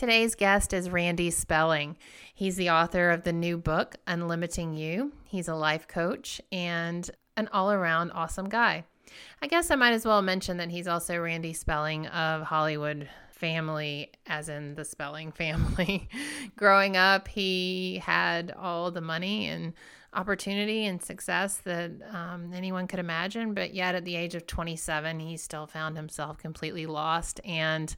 Today's guest is Randy Spelling. He's the author of the new book, Unlimiting You. He's a life coach and an all around awesome guy. I guess I might as well mention that he's also Randy Spelling of Hollywood family, as in the Spelling family. Growing up, he had all the money and opportunity and success that um, anyone could imagine, but yet at the age of 27, he still found himself completely lost and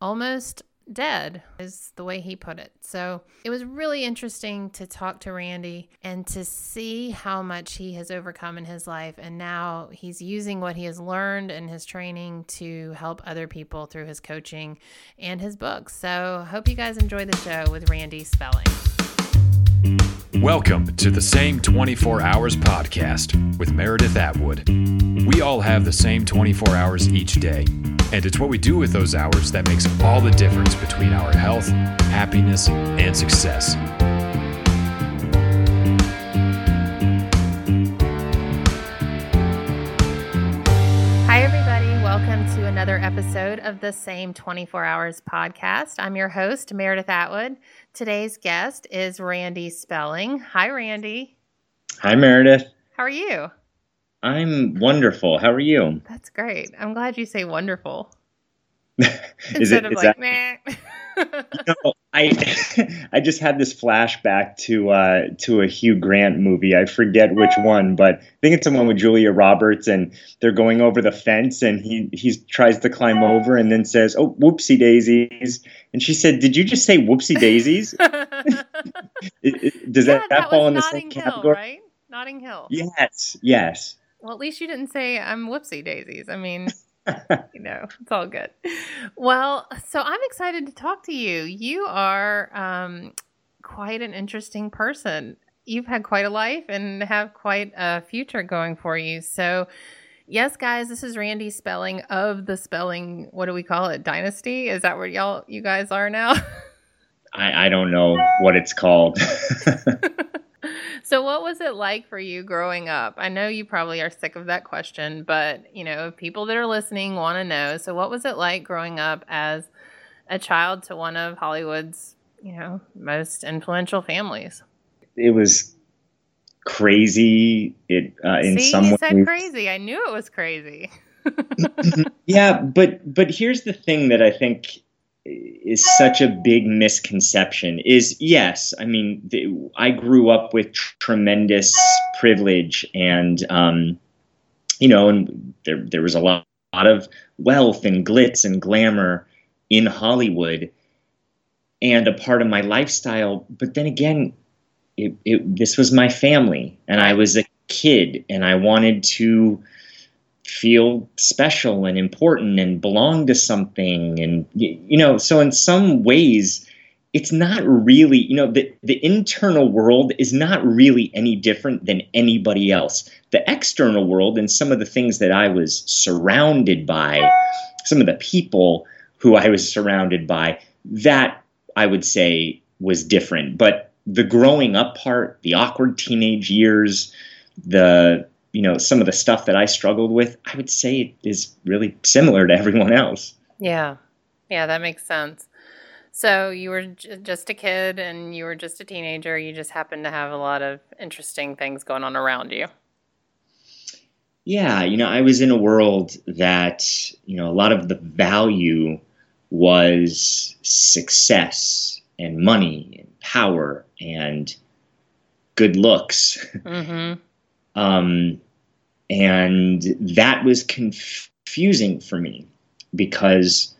almost dead is the way he put it. So it was really interesting to talk to Randy and to see how much he has overcome in his life. And now he's using what he has learned in his training to help other people through his coaching and his books. So hope you guys enjoy the show with Randy Spelling. Welcome to the Same 24 Hours podcast with Meredith Atwood. We all have the same 24 hours each day, and it's what we do with those hours that makes all the difference between our health, happiness, and success. Hi, everybody. Welcome to another episode of the Same 24 Hours podcast. I'm your host, Meredith Atwood. Today's guest is Randy Spelling. Hi, Randy. Hi, Meredith. How are you? I'm wonderful. How are you? That's great. I'm glad you say wonderful. is Instead it, of like, that, meh. no, I I just had this flashback to uh, to a Hugh Grant movie. I forget which one, but I think it's the one with Julia Roberts, and they're going over the fence, and he he tries to climb over, and then says, "Oh, whoopsie daisies," and she said, "Did you just say whoopsie daisies?" It- it- does yeah, that, that, that fall in the same Hill, category? right? Notting Hill. Yes, yes. Well, at least you didn't say I'm whoopsie daisies. I mean, you know, it's all good. Well, so I'm excited to talk to you. You are um, quite an interesting person. You've had quite a life and have quite a future going for you. So, yes, guys, this is Randy Spelling of the Spelling. What do we call it? Dynasty? Is that where y'all you guys are now? I, I don't know what it's called. so what was it like for you growing up i know you probably are sick of that question but you know people that are listening want to know so what was it like growing up as a child to one of hollywood's you know most influential families it was crazy. It uh, in see some you ways. said crazy i knew it was crazy yeah, but but here's the thing that I think is such a big misconception is yes, I mean the, I grew up with tr- tremendous privilege and um, you know, and there there was a lot, lot of wealth and glitz and glamour in Hollywood and a part of my lifestyle. But then again, it, it this was my family, and I was a kid, and I wanted to feel special and important and belong to something and you know so in some ways it's not really you know the, the internal world is not really any different than anybody else. The external world and some of the things that i was surrounded by some of the people who i was surrounded by that i would say was different. But the growing up part the awkward teenage years the you know some of the stuff that I struggled with, I would say it is really similar to everyone else. yeah. Yeah that makes sense. So you were j- just a kid and you were just a teenager. You just happened to have a lot of interesting things going on around you. Yeah, you know, I was in a world that you know a lot of the value was success and money and power and good looks. mm-hmm um, and that was confusing for me because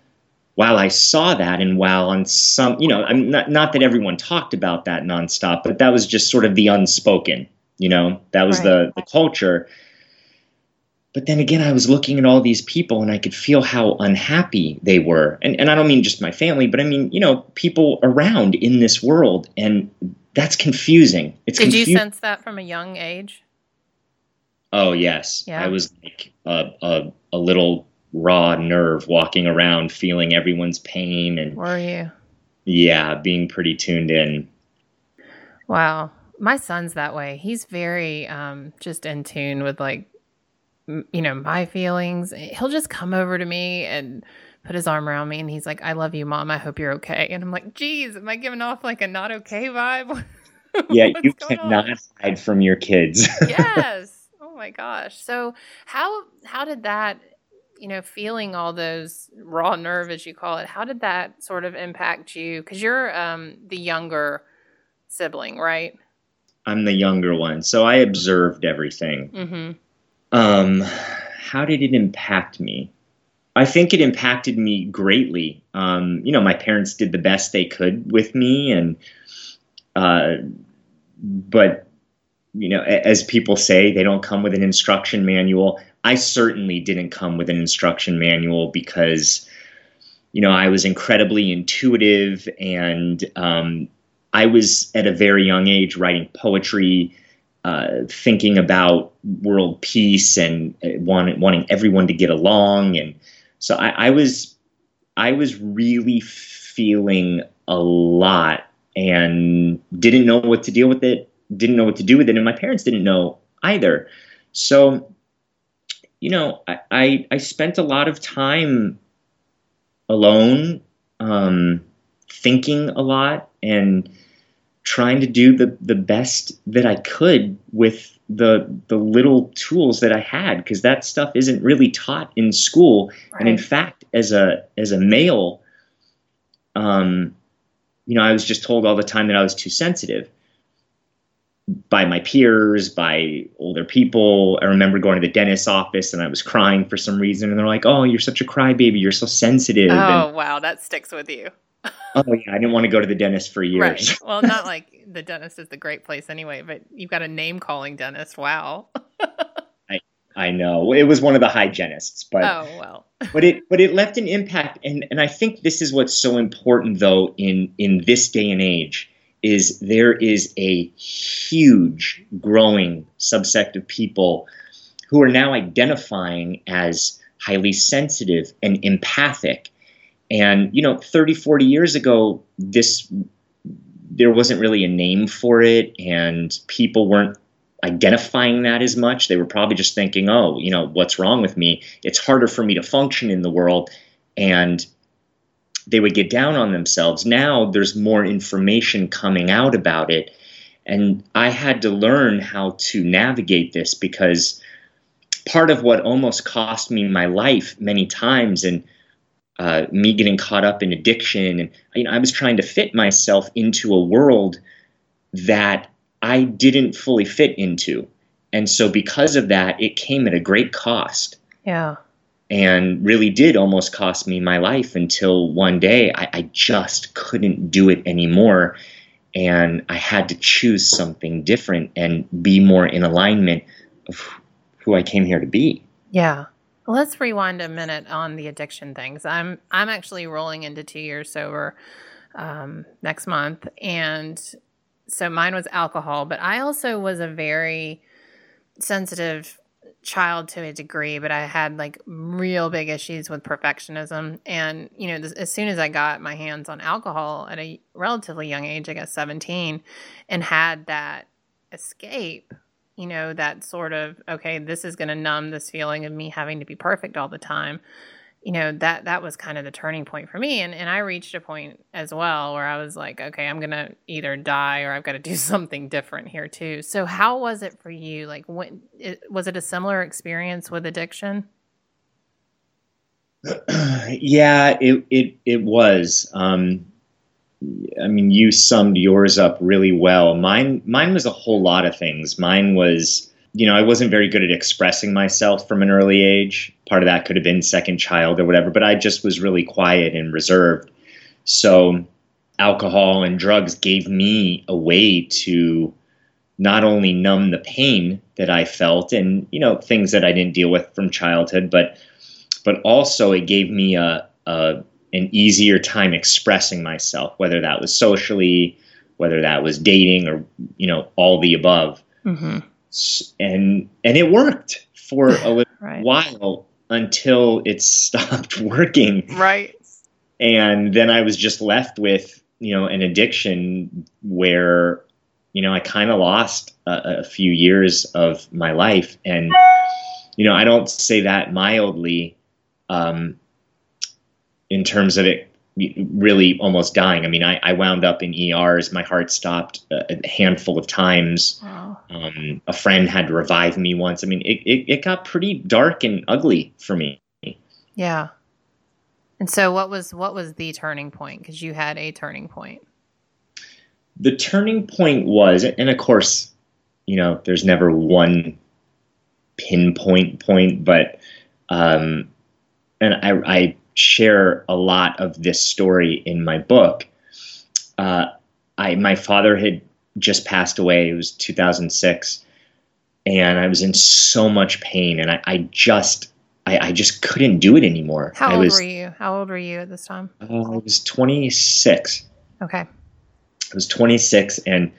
while I saw that, and while on some, you know, I'm not not that everyone talked about that nonstop, but that was just sort of the unspoken, you know, that was the the culture. But then again, I was looking at all these people, and I could feel how unhappy they were, and and I don't mean just my family, but I mean, you know, people around in this world, and that's confusing. It's did you sense that from a young age Oh yes, Yeah. I was like a, a a little raw nerve walking around, feeling everyone's pain, and were you yeah, being pretty tuned in. Wow. My son's that way. He's very um just in tune with like m- you know, my feelings. He'll just come over to me and put his arm around me and he's like, I love you, mom. I hope you're okay. And I'm like, geez, am I giving off like a not okay vibe? yeah, you cannot on? hide from your kids. yes. My gosh. So how how did that you know, feeling all those raw nerve, as you call it, how did that sort of impact you? Because you're um, the younger sibling, right? I'm the younger one, so I observed everything. Mm-hmm. Um, how did it impact me? I think it impacted me greatly. Um, you know, my parents did the best they could with me, and uh, but you know, as people say, they don't come with an instruction manual. I certainly didn't come with an instruction manual because, you know, I was incredibly intuitive and um, I was at a very young age writing poetry, uh, thinking about world peace and uh, wanting, wanting everyone to get along. And so I, I was, I was really feeling a lot and didn't know what to deal with it, didn't know what to do with it. And my parents didn't know either. So you know, I, I, I spent a lot of time alone, um, thinking a lot and trying to do the, the best that I could with the the little tools that I had because that stuff isn't really taught in school. Right. And in fact, as a as a male, um, you know, I was just told all the time that I was too sensitive by my peers, by older people. I remember going to the dentist's office and I was crying for some reason, and they're like, "Oh, you're such a crybaby. You're so sensitive." Oh, and, wow, that sticks with you. oh yeah, I didn't want to go to the dentist for years. Right. Well, not like the dentist is the great place anyway, but you've got a name calling dentist. Wow. I I know it was one of the hygienists, but oh well. but it but it left an impact, and and I think this is what's so important though in in this day and age is there is a huge growing subsect of people who are now identifying as highly sensitive and empathic. And, you know, 30, 40 years ago, this there wasn't really a name for it, and people weren't identifying that as much. They were probably just thinking, oh, you know, what's wrong with me? It's harder for me to function in the world. And they would get down on themselves. Now there's more information coming out about it. And I had to learn how to navigate this because part of what almost cost me my life many times and uh, me getting caught up in addiction and you know, I was trying to fit myself into a world that I didn't fully fit into. And so because of that, it came at a great cost. Yeah and really did almost cost me my life until one day I, I, just couldn't do it anymore. And I had to choose something different and be more in alignment of who I came here to be. Yeah. Let's rewind a minute on the addiction things. I'm I'm actually rolling into two years sober um, next month, and so mine was alcohol, but I also was a very sensitive child to a degree, but I had like real big issues with perfectionism. And, you know, as soon as I got my hands on alcohol at a relatively young age, I guess 17, and had that escape, you know, that sort of, okay, this is going to numb this feeling of me having to be perfect all the time you know that that was kind of the turning point for me and and I reached a point as well where I was like okay I'm going to either die or I've got to do something different here too. So how was it for you like when it, was it a similar experience with addiction? yeah, it it it was um I mean you summed yours up really well. Mine mine was a whole lot of things. Mine was you know, I wasn't very good at expressing myself from an early age. Part of that could have been second child or whatever, but I just was really quiet and reserved. So, alcohol and drugs gave me a way to not only numb the pain that I felt and, you know, things that I didn't deal with from childhood, but but also it gave me a, a an easier time expressing myself, whether that was socially, whether that was dating or, you know, all the above. Mm-hmm and and it worked for a little right. while until it stopped working. Right. And then I was just left with you know an addiction where you know I kind of lost a, a few years of my life, and you know I don't say that mildly. Um, in terms of it really almost dying. I mean, I, I wound up in ERs. My heart stopped a, a handful of times. Wow. Um, a friend had to revive me once. I mean, it, it, it got pretty dark and ugly for me. Yeah. And so what was what was the turning point? Because you had a turning point. The turning point was, and of course, you know, there's never one pinpoint point, but um, and I, I share a lot of this story in my book. Uh, I my father had just passed away. It was 2006, and I was in so much pain, and I, I just I, I, just couldn't do it anymore. How I old was, were you? How old were you at this time? Uh, I was 26. Okay. I was 26, and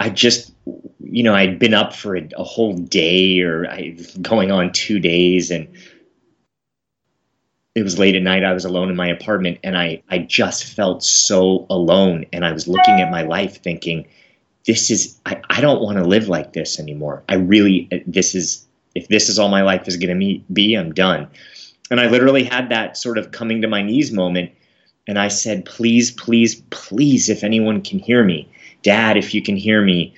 I just, you know, I'd been up for a, a whole day or I, going on two days, and it was late at night. I was alone in my apartment and I, I just felt so alone. And I was looking at my life thinking, this is, I, I don't want to live like this anymore. I really, uh, this is, if this is all my life is going to be, I'm done. And I literally had that sort of coming to my knees moment. And I said, please, please, please, if anyone can hear me, dad, if you can hear me,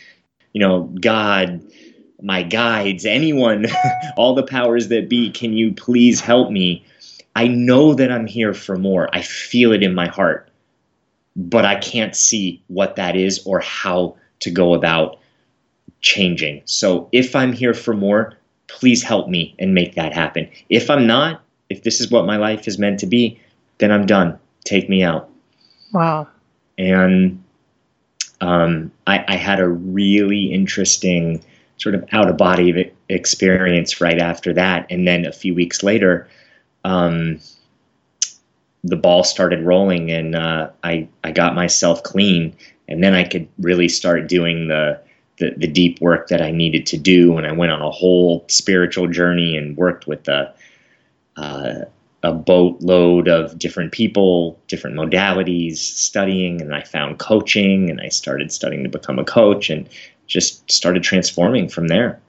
you know, God, my guides, anyone, all the powers that be, can you please help me? I know that I'm here for more. I feel it in my heart, but I can't see what that is or how to go about changing. So if I'm here for more, please help me and make that happen. If I'm not, if this is what my life is meant to be, then I'm done. Take me out. Wow. And um, I, I, had a really interesting sort of out of body experience right after that. And then a few weeks later, um, the ball started rolling and uh, I, I got myself clean and then I could really start doing the, the, the deep work that I needed to do. And I went on a whole spiritual journey and worked with a, uh, a boatload of different people, different modalities, studying. And I found coaching and I started studying to become a coach and just started transforming from there.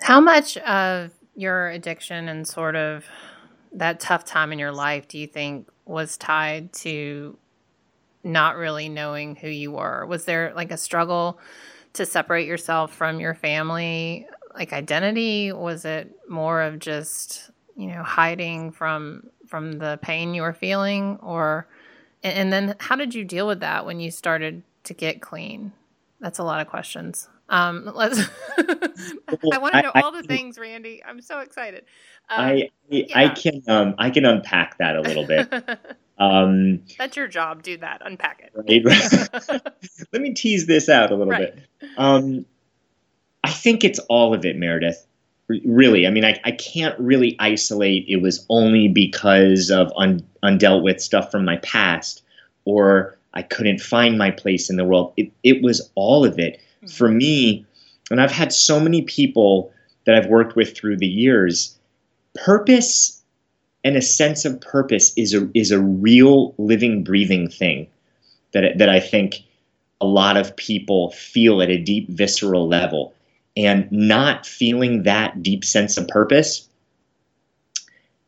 How much of your addiction and sort of that tough time in your life do you think was tied to not really knowing who you were? Was there like a struggle to separate yourself from your family, like identity? Was it more of just, you know, hiding from from the pain you were feeling or and, and then how did you deal with that when you started to get clean? That's a lot of questions. Um, let's. I want to know I, all the things, Randy. I'm so excited. Um, I yeah. I can um I can unpack that a little bit. um, That's your job. Do that. Unpack it. Right, Let me tease this out a little right. bit. Um, I think it's all of it, Meredith. Really, I mean, I, I can't really isolate it was only because of un, undealt with stuff from my past, or I couldn't find my place in the world. It, it was all of it for me, and I've had so many people that I've worked with through the years, purpose and a sense of purpose is a is a real living breathing thing that that I think a lot of people feel at a deep visceral level. And not feeling that deep sense of purpose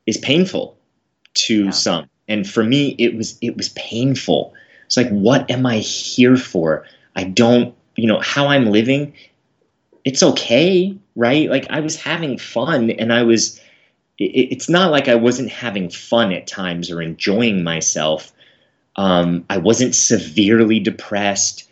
is painful to yeah. some. And for me it was it was painful. It's like what am i here for? I don't you know how i'm living it's okay right? Like i was having fun and i was it, it's not like i wasn't having fun at times or enjoying myself. Um, i wasn't severely depressed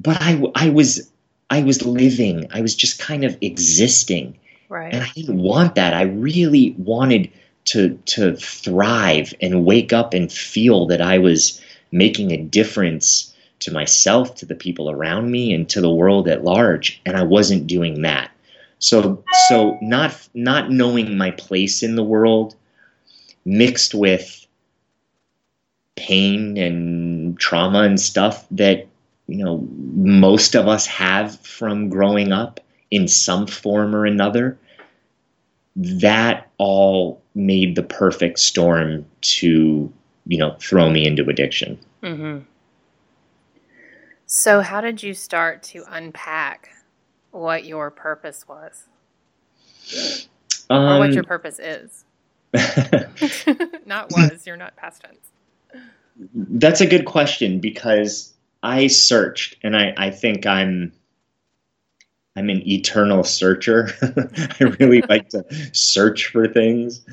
but i i was i was living. I was just kind of existing. Right. And i didn't want that. I really wanted to to thrive and wake up and feel that i was making a difference to myself, to the people around me, and to the world at large. And I wasn't doing that. So, so not not knowing my place in the world, mixed with pain and trauma and stuff that you know most of us have from growing up in some form or another that all made the perfect storm to you know throw me into addiction mm-hmm. So, how did you start to unpack what your purpose was? Um, or what your um, purpose is? not was. You're not past tense. That's a good question because I searched, and I, I think I'm I'm an eternal searcher. I really like to search for things.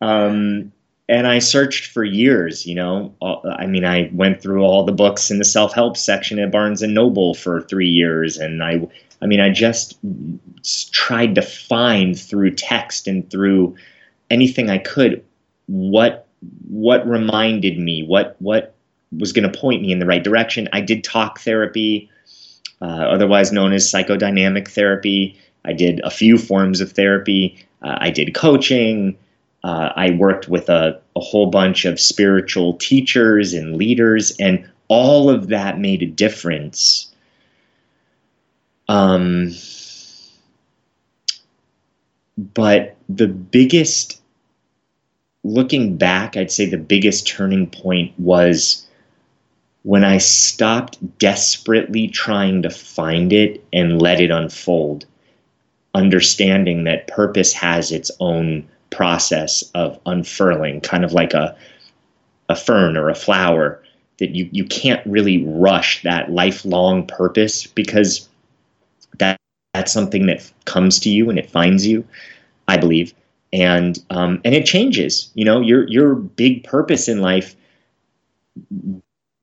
Um, and I searched for years, you know. I mean, I went through all the books in the self-help section at Barnes and Noble for 3 years and I I mean, I just tried to find through text and through anything I could what what reminded me, what what was going to point me in the right direction. I did talk therapy, uh, otherwise known as psychodynamic therapy. I did a few forms of therapy. Uh, I did coaching. Uh, I worked with a, a whole bunch of spiritual teachers and leaders, and all of that made a difference. Um, but the biggest, looking back, I'd say the biggest turning point was when I stopped desperately trying to find it and let it unfold, understanding that purpose has its own process of unfurling, kind of like a, a fern or a flower, that you, you can't really rush that lifelong purpose because that that's something that comes to you and it finds you, I believe, and um, and it changes. You know, your your big purpose in life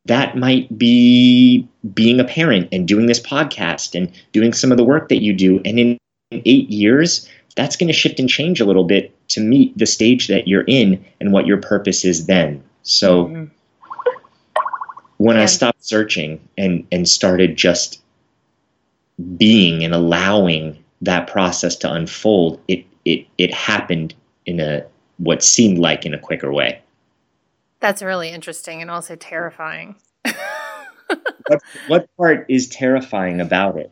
that might be being a parent and doing this podcast and doing some of the work that you do. And in eight years, that's going to shift and change a little bit to meet the stage that you're in and what your purpose is then. So mm-hmm. when yeah. I stopped searching and and started just being and allowing that process to unfold, it it it happened in a what seemed like in a quicker way. That's really interesting and also terrifying. what, what part is terrifying about it?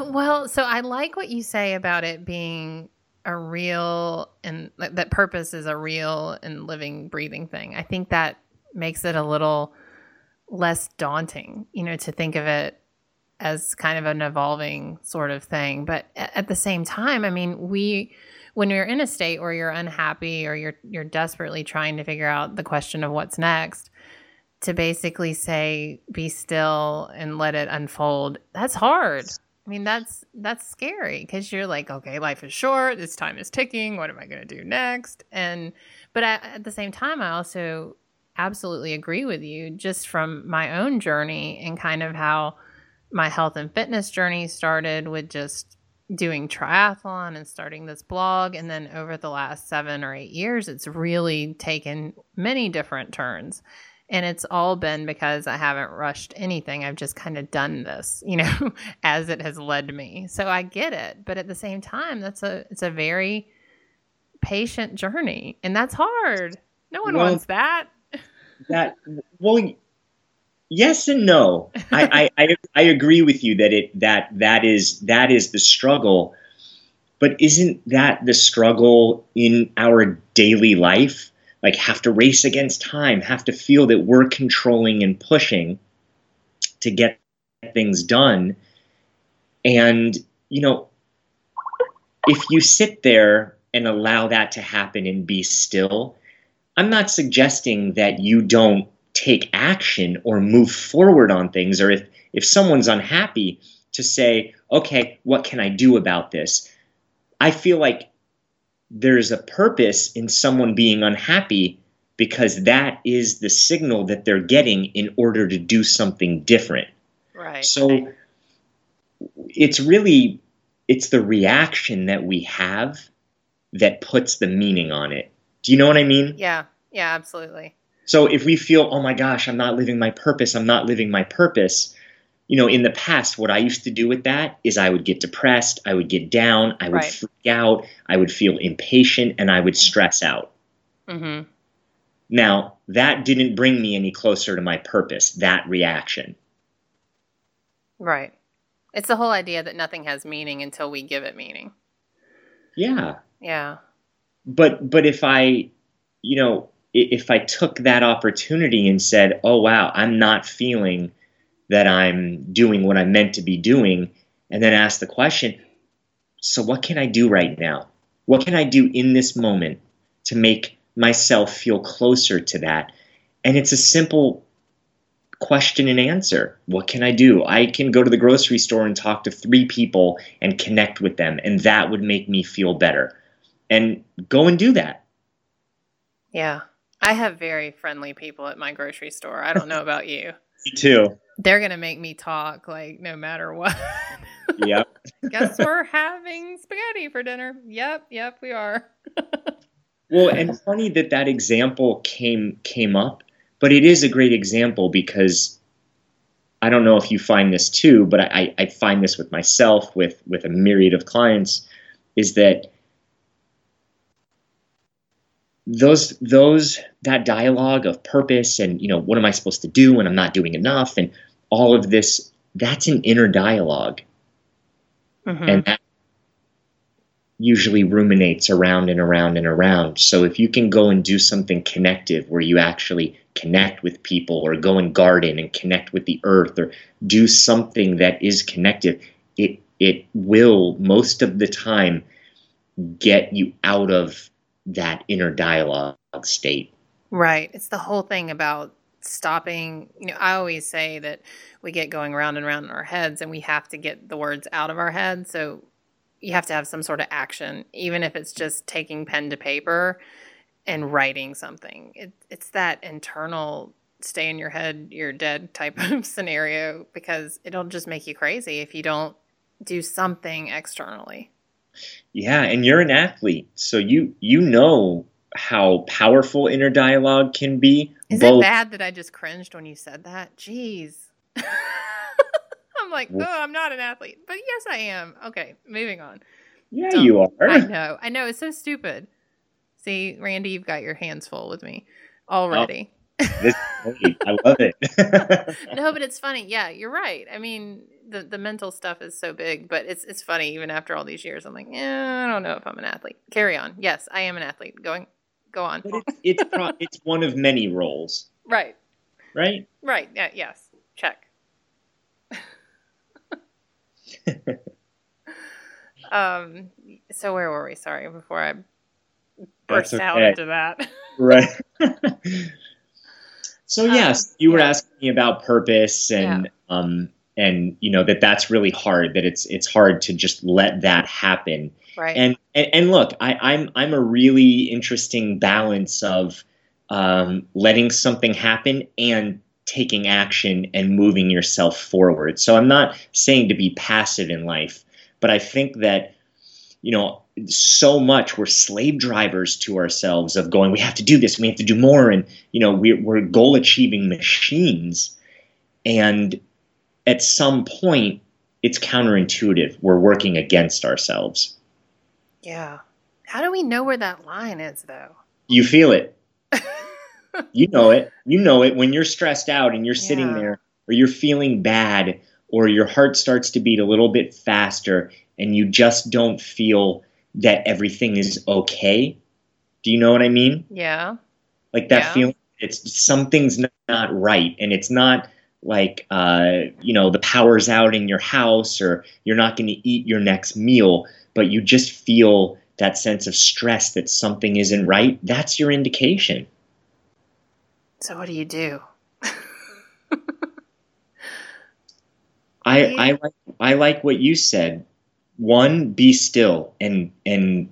Well, so I like what you say about it being a real and that purpose is a real and living, breathing thing. I think that makes it a little less daunting, you know, to think of it as kind of an evolving sort of thing. But at the same time, I mean, we when you're in a state where you're unhappy or you're you're desperately trying to figure out the question of what's next, to basically say be still and let it unfold, that's hard. I mean, that's that's scary because you're like, okay, life is short, this time is ticking. What am I going to do next? And but at, at the same time, I also absolutely agree with you just from my own journey and kind of how my health and fitness journey started with just doing triathlon and starting this blog. And then over the last seven or eight years, it's really taken many different turns. And it's all been because I haven't rushed anything. I've just kind of done this, you know, as it has led me. So I get it. But at the same time, that's a it's a very patient journey. And that's hard. No one well, wants that. that well Yes and no. I, I, I, I agree with you that it that that is that is the struggle. But isn't that the struggle in our daily life? Like have to race against time, have to feel that we're controlling and pushing to get things done. And, you know, if you sit there and allow that to happen and be still, I'm not suggesting that you don't take action or move forward on things or if if someone's unhappy to say okay what can i do about this i feel like there's a purpose in someone being unhappy because that is the signal that they're getting in order to do something different. Right. So it's really it's the reaction that we have that puts the meaning on it. Do you know what i mean? Yeah. Yeah absolutely. So if we feel, oh my gosh, I'm not living my purpose, I'm not living my purpose, you know, in the past, what I used to do with that is I would get depressed, I would get down, I would right. freak out, I would feel impatient, and I would stress out. Mm-hmm. Now, that didn't bring me any closer to my purpose, that reaction. Right. It's the whole idea that nothing has meaning until we give it meaning. Yeah. Yeah. But but if I, you know, if I took that opportunity and said, oh, wow, I'm not feeling that I'm doing what I'm meant to be doing, and then ask the question, so what can I do right now? What can I do in this moment to make myself feel closer to that? And it's a simple question and answer. What can I do? I can go to the grocery store and talk to three people and connect with them, and that would make me feel better. And go and do that. Yeah. I have very friendly people at my grocery store. I don't know about you. Me too. They're going to make me talk like no matter what. yep. Guess we're having spaghetti for dinner. Yep, yep, we are. well, and funny that that example came came up but it is a great example because I don't know if you find this too, but I, I find this with myself, with with a myriad of clients, is that those those that dialogue of purpose and you know what am I supposed to do when I'm not doing enough and all of this that's an inner dialog mm-hmm. and that usually ruminates around and around and around. So if you can go and do something connective where you actually connect with people or go and garden and connect with the earth or do something that is connective, it it will most of the time get you out of that inner dialogue state. Right. It's the whole thing about stopping. You know, I always say that we get going around and around in our heads and we have to get the words out of our head. So you have to have some sort of action, even if it's just taking pen to paper and writing something. It, it's that internal stay in your head, you're dead type of scenario because it'll just make you crazy if you don't do something externally. Yeah, and you're an athlete, so you you know how powerful inner dialogue can be. Is both- it bad that I just cringed when you said that? Jeez. I'm like, oh, I'm not an athlete, but yes, I am. Okay, moving on. Yeah, Don't, you are. I know. I know. It's so stupid. See, Randy, you've got your hands full with me already. This, I love it. no, but it's funny. Yeah, you're right. I mean, the the mental stuff is so big, but it's it's funny even after all these years. I'm like, yeah, I don't know if I'm an athlete. Carry on. Yes, I am an athlete. Going, go on. But it's it's, pro- it's one of many roles. Right. Right. Right. Yeah. Yes. Check. um. So where were we? Sorry, before I burst okay. out into that. right. So yes, um, you were yeah. asking me about purpose and yeah. um and you know that that's really hard. That it's it's hard to just let that happen. Right. And and, and look, I, I'm I'm a really interesting balance of um, letting something happen and taking action and moving yourself forward. So I'm not saying to be passive in life, but I think that, you know, so much we're slave drivers to ourselves of going, we have to do this, we have to do more. And, you know, we're, we're goal achieving machines. And at some point, it's counterintuitive. We're working against ourselves. Yeah. How do we know where that line is, though? You feel it. you know it. You know it when you're stressed out and you're sitting yeah. there or you're feeling bad or your heart starts to beat a little bit faster and you just don't feel that everything is okay. Do you know what I mean? Yeah. Like that yeah. feeling it's something's not right and it's not like uh, you know the power's out in your house or you're not going to eat your next meal but you just feel that sense of stress that something isn't right that's your indication so what do you do? I I like I like what you said. One, be still and and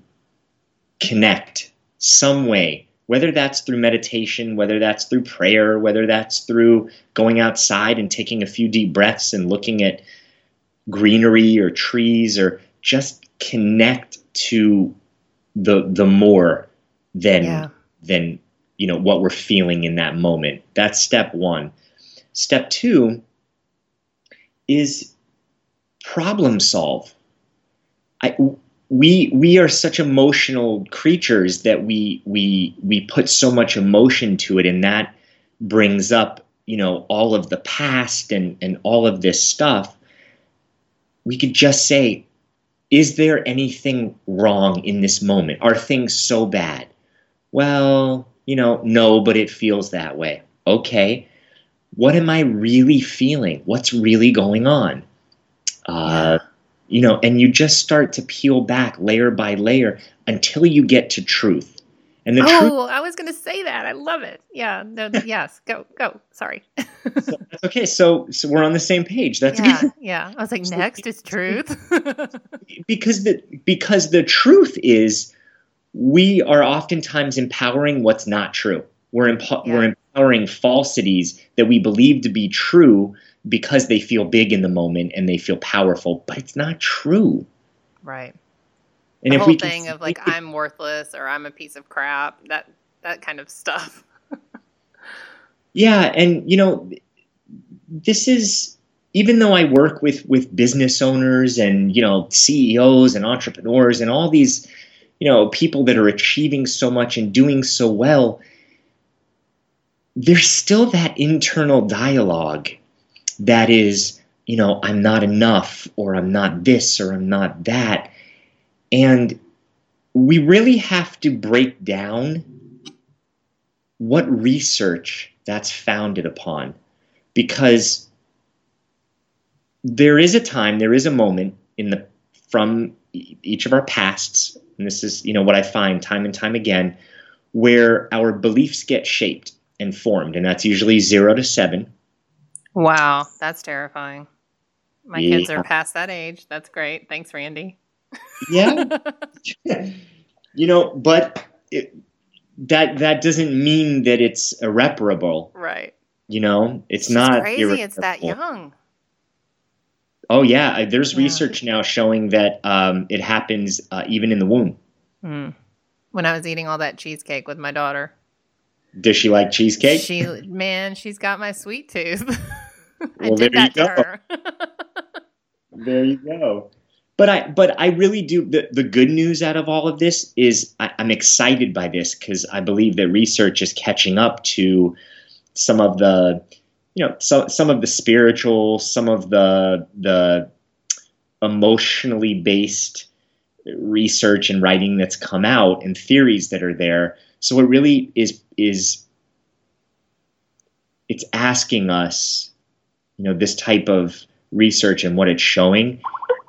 connect some way. Whether that's through meditation, whether that's through prayer, whether that's through going outside and taking a few deep breaths and looking at greenery or trees or just connect to the the more than yeah. than you know what we're feeling in that moment that's step one step two is problem solve I, we we are such emotional creatures that we we we put so much emotion to it and that brings up you know all of the past and and all of this stuff we could just say is there anything wrong in this moment are things so bad well you know, no, but it feels that way. Okay, what am I really feeling? What's really going on? Uh, you know, and you just start to peel back layer by layer until you get to truth. And the oh, truth, I was going to say that. I love it. Yeah. No, yes. Go, go. Sorry. so, okay, so so we're on the same page. That's yeah, good. yeah. I was like, next is truth. because the because the truth is we are oftentimes empowering what's not true. We're empo- Yeah. we're empowering falsities that we believe to be true because they feel big in the moment and they feel powerful, but it's not true. right. And the if whole can thing of like, I'm worthless or I'm a piece of crap, that, that kind of stuff. Yeah, and you know, this is even though I work with with business owners and you know CEOs and entrepreneurs and all these you know people that are achieving so much and doing so well, there's still that internal dialogue that is you know I'm not enough or I'm not this or I'm not that, and we really have to break down what research that's founded upon. Because there is a time there is a moment in the from each of our pasts and this is you know what i find time and time again where our beliefs get shaped and formed and that's usually 0 to 7 Wow. That's terrifying. My kids are past that age. That's great. Thanks, Randy. yeah you know but it, that that doesn't mean that it's irreparable right. you know it's, It's not crazy. It's that young. Oh yeah, there's Yeah. research now showing that um, it happens uh, even in the womb. Mm. When I was eating all that cheesecake with my daughter, Does she like cheesecake? she man, she's got my sweet tooth. I Well, did there you that to go. her. there you go. But I but I really do the, the good news out of all of this is I, I'm excited by this because I believe that research is catching up to some of the you know some some of the spiritual, some of the the emotionally based research and writing that's come out and theories that are there. So it really is is it's asking us, you know, this type of research and what it's showing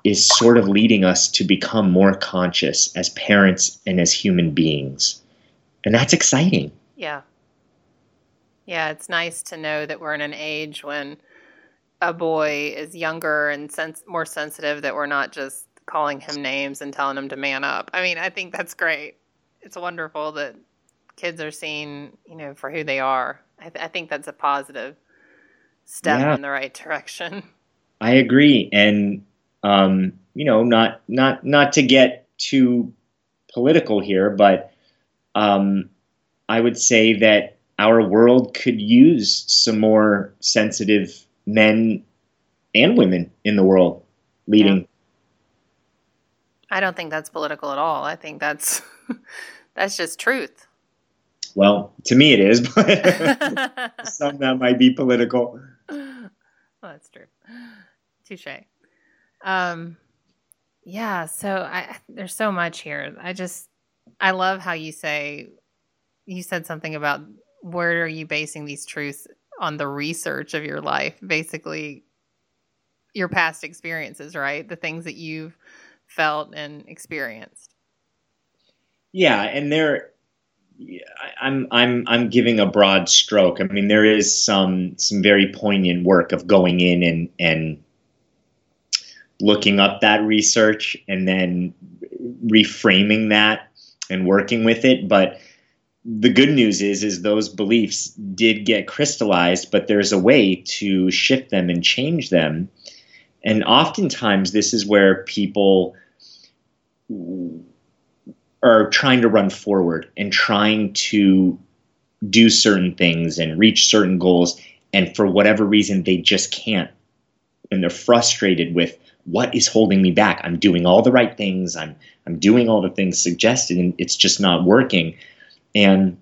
is sort of leading us to become more conscious as parents and as human beings. And that's exciting. Yeah. Yeah, it's nice to know that we're in an age when a boy is younger and sens- more sensitive that we're not just calling him names and telling him to man up. I mean, I think that's great. It's wonderful that kids are seen, you know, for who they are. I, th- I think that's a positive step Yeah. in the right direction. I agree. And um, you know, not not not to get too political here, but um, I would say that our world could use some more sensitive men and women in the world leading. I don't think that's political at all. I think that's that's just truth. Well, to me it is, but some that might be political. Well, that's true. Touche. Um, yeah. So I there's so much here. I just I love how you say you said something about where are you basing these truths on the research of your life, basically your past experiences, right? The things that you've felt and experienced. Yeah, and there, I'm I'm I'm giving a broad stroke. I mean, there is some some very poignant work of going in and and looking up that research and then reframing that and working with it. But the good news is is those beliefs did get crystallized, but there's a way to shift them and change them. And oftentimes, this is where people are trying to run forward and trying to do certain things and reach certain goals and for whatever reason they just can't. And they're frustrated with what is holding me back? I'm doing all the right things. I'm i'm doing all the things suggested and it's just not working. And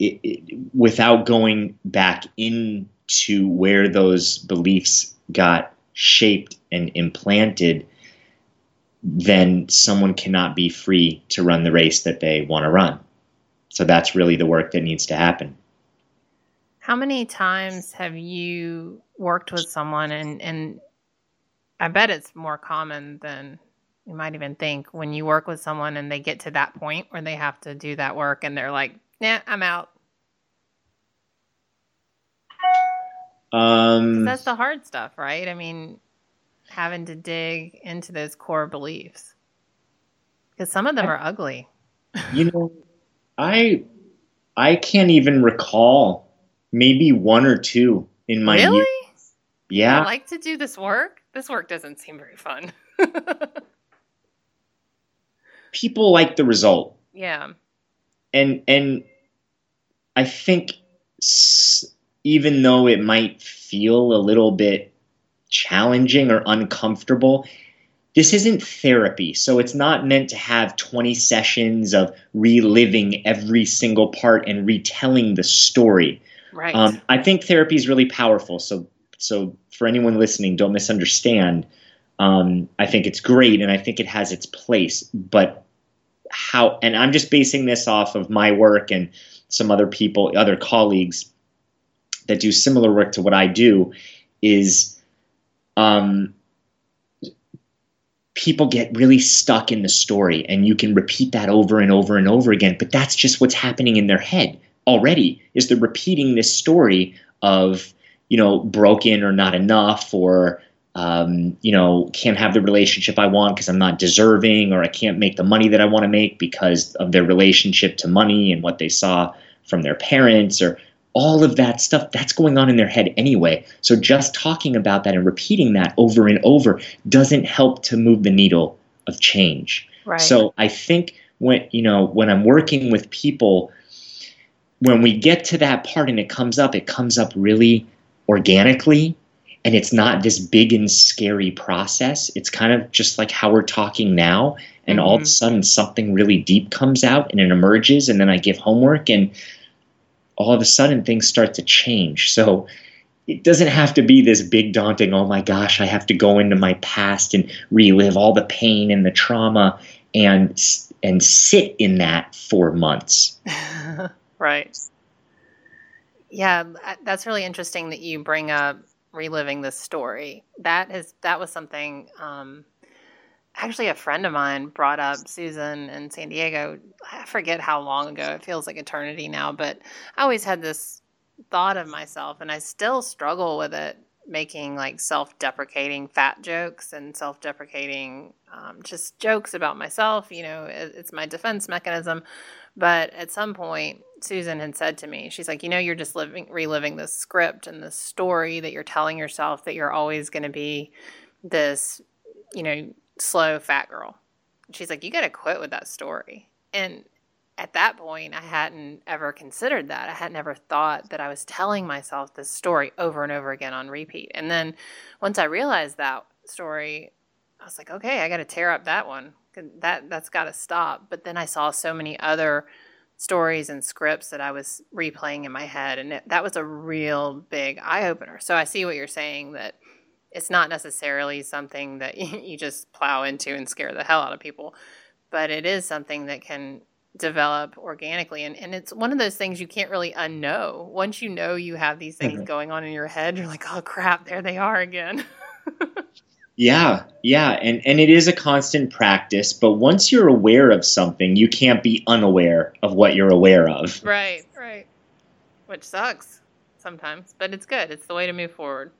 it, it, without going back into where those beliefs got shaped and implanted then someone cannot be free to run the race that they want to run. So that's really the work that needs to happen. How many times have you worked with someone and and I bet it's more common than you might even think when you work with someone and they get to that point where they have to do that work and they're like, "Yeah, I'm out." Um, that's the hard stuff, right? I mean, having to dig into those core beliefs because some of them are ugly. You know, I I can't even recall maybe one or two in my really. Yeah, I like to do this work. This work doesn't seem very fun. People like the result. Yeah. And and I think even though it might feel a little bit challenging or uncomfortable, this isn't therapy. So it's not meant to have 20 sessions of reliving every single part and retelling the story. Right. Um, I think therapy is really powerful. So, so for anyone listening, don't misunderstand. Um, I think it's great and I think it has its place. But how, and I'm just basing this off of my work and some other people, other colleagues that do similar work to what I do, is um, people get really stuck in the story and you can repeat that over and over and over again but that's just what's happening in their head already is they're repeating this story of you know broken or not enough or um, you know can't have the relationship i want because i'm not deserving or i can't make the money that i want to make because of their relationship to money and what they saw from their parents or all of that stuff that's going on in their head anyway so just talking about that and repeating that over and over doesn't help to move the needle of change right. so i think when you know when i'm working with people when we get to that part and it comes up it comes up really organically and it's not this big and scary process it's kind of just like how we're talking now and mm-hmm. all of a mm-hmm. sudden something really deep comes out and it emerges and then i give homework and all of a sudden things start to change. So it doesn't have to be this big daunting, oh my gosh, I have to go into my past and relive all the pain and the trauma and and sit in that for months. right. Yeah, that's really interesting that you bring up reliving this story. That is that was something um, actually a friend of mine brought up Susan in San Diego. I forget how long ago. It feels like eternity now, but I always had this thought of myself and I still struggle with it making like self-deprecating fat jokes and self-deprecating um, just jokes about myself you know it, it's my defense mechanism but at some point susan had said to me she's like you know you're just living reliving this script and this story that you're telling yourself that you're always going to be this you know slow fat girl. She's like, you got to quit with that story. And at that point, I hadn't ever considered that. I had never thought that I was telling myself this story over and over again on repeat. And then once I realized that story, I was like, okay, I got to tear up that one. That that's got to stop. But then I saw so many other stories and scripts that I was replaying in my head, and it, that was a real big eye opener. So I see what you're saying that it's not necessarily something that you just plow into and scare the hell out of people, but it is something that can develop organically. And, and it's one of those things you can't really unknow. Once you know you have these things mm-hmm. going on in your head, you're like, oh crap, there they are again. yeah, yeah. And, and it is a constant practice, but once you're aware of something, you can't be unaware of what you're aware of. Right, right. Which sucks sometimes, but it's good. It's the way to move forward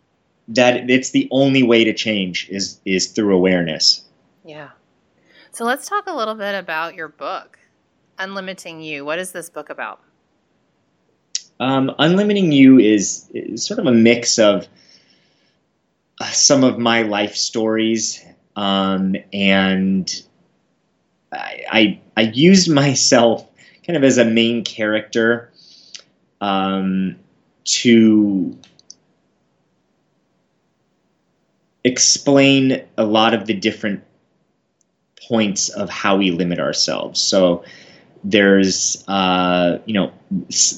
that it's the only way to change is is through awareness. Yeah. So let's talk a little bit about your book, Unlimiting You. What is this book about? Um, Unlimiting You is, is, sort of a mix of uh, some of my life stories, um, and I, I, I used myself kind of as a main character um, to explain a lot of the different points of how we limit ourselves. So there's, uh, you know,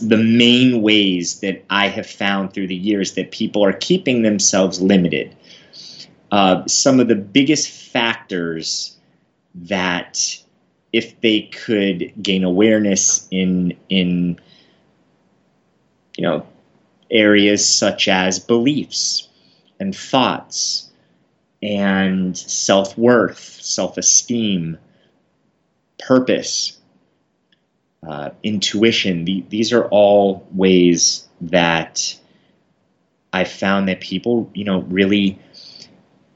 the main ways that I have found through the years that people are keeping themselves limited. Uh, some of the biggest factors that if they could gain awareness in in you know areas such as beliefs and thoughts and self worth, self esteem, purpose, uh, intuition. The, these are all ways that I found that people, you know, really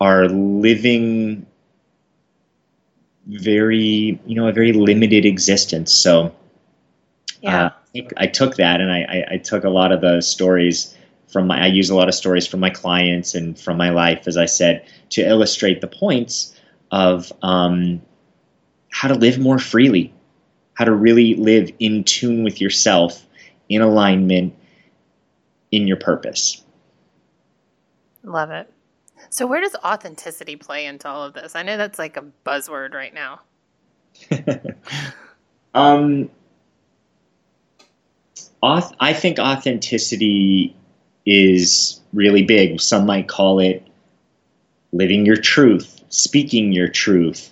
are living very, you know, a very limited existence. So, yeah. Uh, I took that and I, I, I took a lot of the stories from my, I use a lot of stories from my clients and from my life, as I said, to illustrate the points of um, how to live more freely, how to really live in tune with yourself, in alignment, in your purpose. Love it. So, where does authenticity play into all of this? I know that's like a buzzword right now. um, I think authenticity is really big. Some might call it living your truth, speaking your truth.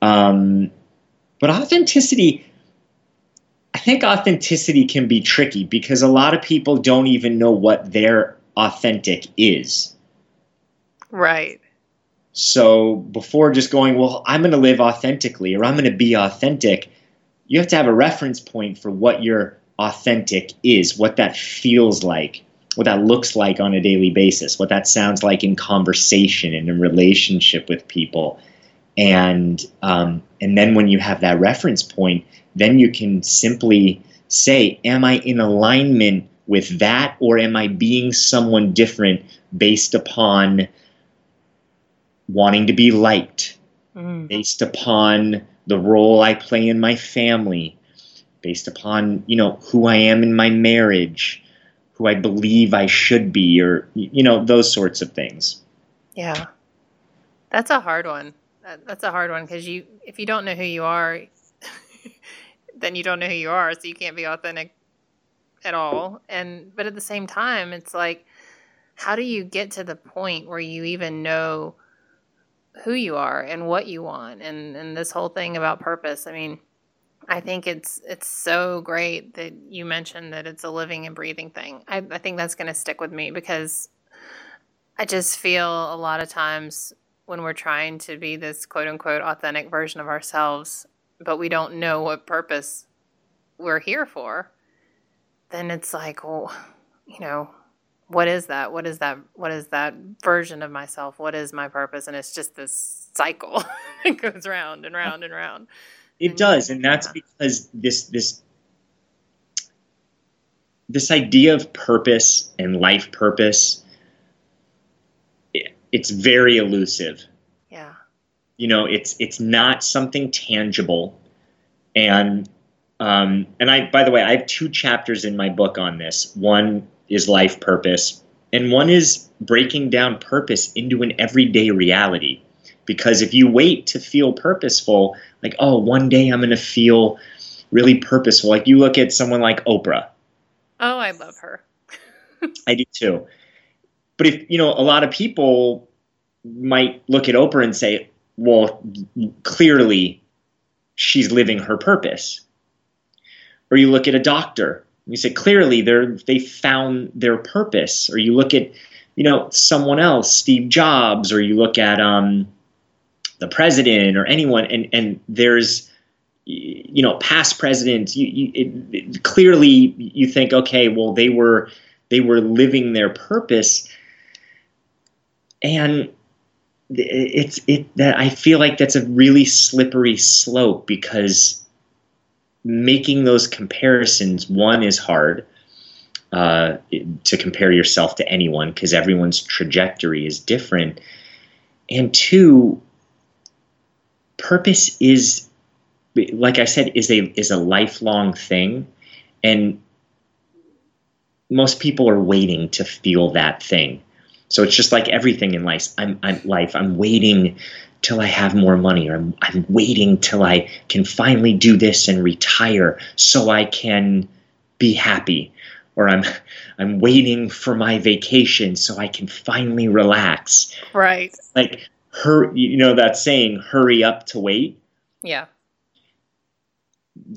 Um, but authenticity, I think authenticity can be tricky because a lot of people don't even know what their authentic is. Right. So before just going, well, I'm going to live authentically or I'm going to be authentic, you have to have a reference point for what your authentic is, what that feels like what that looks like on a daily basis, what that sounds like in conversation and in relationship with people. And um, and then when you have that reference point, then you can simply say, Am I in alignment with that, or am I being someone different based upon wanting to be liked, mm. based upon the role I play in my family, based upon you know who I am in my marriage, who I believe I should be, or you know those sorts of things. Yeah, that's a hard one. That's a hard one because you, if you don't know who you are, then you don't know who you are, so you can't be authentic at all. And but at the same time, it's like, how do you get to the point where you even know who you are and what you want, and and this whole thing about purpose? I mean I think it's it's so great that you mentioned that it's a living and breathing thing. I, I think that's going to stick with me because I just feel a lot of times when we're trying to be this quote unquote authentic version of ourselves, but we don't know what purpose we're here for, then it's like, well, you know, what is that? What is that? What is that version of myself? What is my purpose? And it's just this cycle that goes round and round and round. It does, and that's because this this this idea of purpose and life purpose it, it's very elusive. Yeah. You know, it's it's not something tangible, and um, and I by the way, I have two chapters in my book on this. One is life purpose, and one is breaking down purpose into an everyday reality. Because if you wait to feel purposeful, like, oh, one day I'm going to feel really purposeful. Like you look at someone like Oprah. Oh, I love her. I do too. But if, you know, a lot of people might look at Oprah and say, well, clearly she's living her purpose. Or you look at a doctor, and you say, clearly they're, they found their purpose. Or you look at, you know, someone else, Steve Jobs, or you look at, um, the president or anyone, and and there's you know past presidents. You, you it, it, clearly you think, okay, well they were they were living their purpose, and it's it that I feel like that's a really slippery slope because making those comparisons one is hard uh, to compare yourself to anyone because everyone's trajectory is different and two purpose is like I said is a is a lifelong thing and most people are waiting to feel that thing. So it's just like everything in life. I'm, I'm life. I'm waiting till I have more money, or I'm, I'm waiting till I can finally do this and retire so I can be happy, or I'm I'm waiting for my vacation so I can finally relax. Right. Like hurry you know that saying hurry up to wait yeah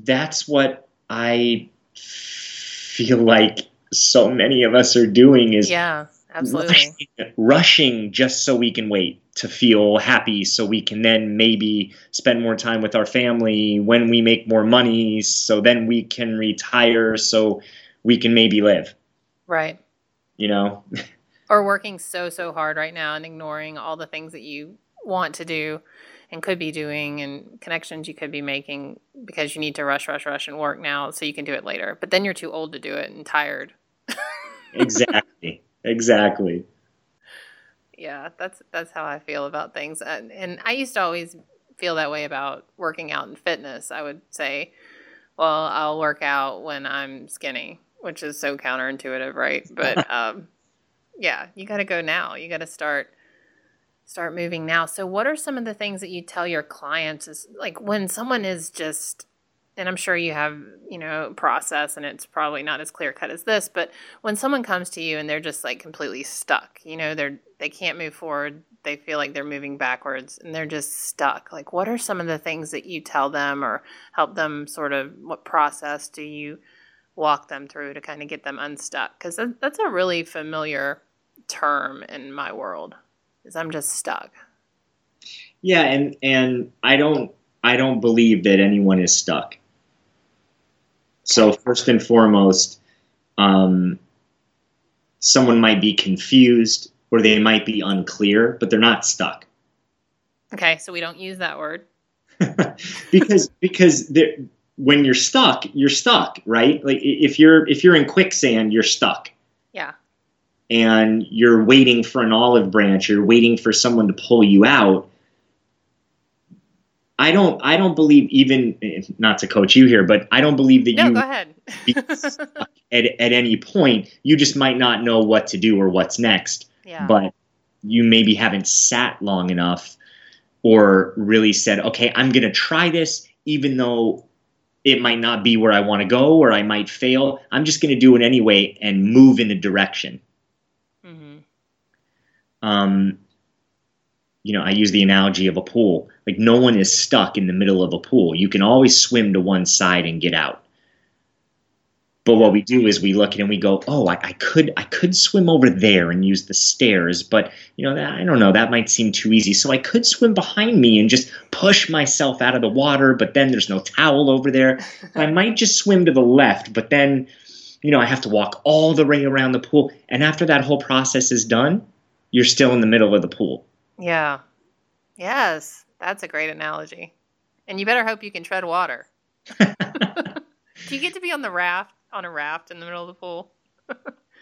that's what i feel like so many of us are doing is yeah Absolutely. Rushing, rushing just so we can wait to feel happy so we can then maybe spend more time with our family when we make more money so then we can retire so we can maybe live. Right. You know? or working so so hard right now and ignoring all the things that you want to do and could be doing and connections you could be making because you need to rush rush rush and work now so you can do it later. But then you're too old to do it and tired. Exactly. Exactly. Yeah that's that's how i feel about things. And, and i used to always feel that way about working out and fitness. I would say well i'll work out when i'm skinny which is so counterintuitive right? But um yeah, you got to go now. You got to start start moving now. So what are some of the things that you tell your clients is like when someone is just and I'm sure you have, you know, process and it's probably not as clear cut as this, but when someone comes to you and they're just like completely stuck, you know, they're they can't move forward, they feel like they're moving backwards and they're just stuck. Like what are some of the things that you tell them or help them sort of what process do you walk them through to kind of get them unstuck because that's a really familiar term in my world is i'm just stuck yeah and and i don't i don't believe that anyone is stuck so first and foremost um, someone might be confused or they might be unclear but they're not stuck okay so we don't use that word because because when you're stuck, you're stuck, right? Like if you're if you're in quicksand, you're stuck. And you're waiting for an olive branch, you're waiting for someone to pull you out. I don't I don't believe even eh, not to coach you here, but I don't believe that no, you go ahead. at, at any point. You just might not know what to do or what's next. Yeah. But you maybe haven't sat long enough or really said, okay, I'm gonna try this even though it might not be where I want to go or I might fail. I'm just going to do it anyway and move in a direction. Um, you know, I use the analogy of a pool. Like no one is stuck in the middle of a pool. You can always swim to one side and get out. But what we do is we look at it and we go, oh, I, I, could I could swim over there and use the stairs, but you know that, I don't know that might seem too easy. So I could swim behind me and just push myself out of the water, but then there's no towel over there. I might just swim to the left, but then you know I have to walk all the way around the pool, and after that whole process is done, you're still in the middle of the pool. Yeah. Yes, that's a great analogy. And you better hope you can tread water. Do you get to be on the raft? on a raft in the middle of the pool.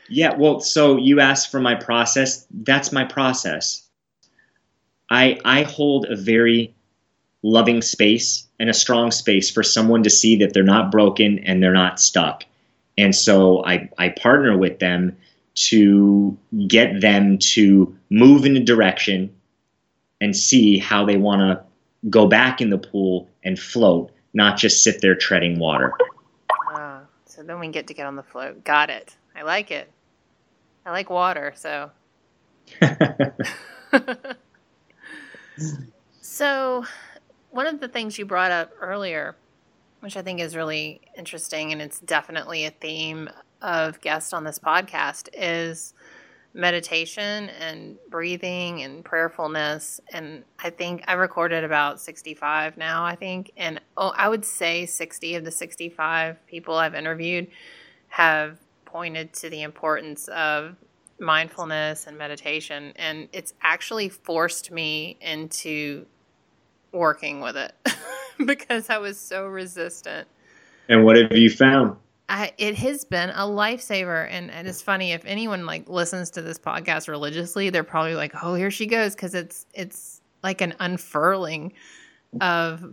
yeah, well, so you asked for my process. That's my process. I I hold a very loving space and a strong space for someone to see that they're not broken and they're not stuck. And so I, I partner with them to get them to move in a direction and see how they want to go back in the pool and float, not just sit there treading water. Ah, so then we get to get on the float. Got it. I like it. I like water, so. so, one of the things you brought up earlier, which I think is really interesting, and it's definitely a theme of guests on this podcast, is meditation and breathing and prayerfulness. And I think I recorded about 65 now, I think. And oh, I would say 60 of the 65 people I've interviewed have pointed to the importance of mindfulness and meditation. And it's actually forced me into working with it because I was so resistant. And what have you found? I, it has been a lifesaver and, and it's funny if anyone like listens to this podcast religiously they're probably like oh here she goes because it's it's like an unfurling of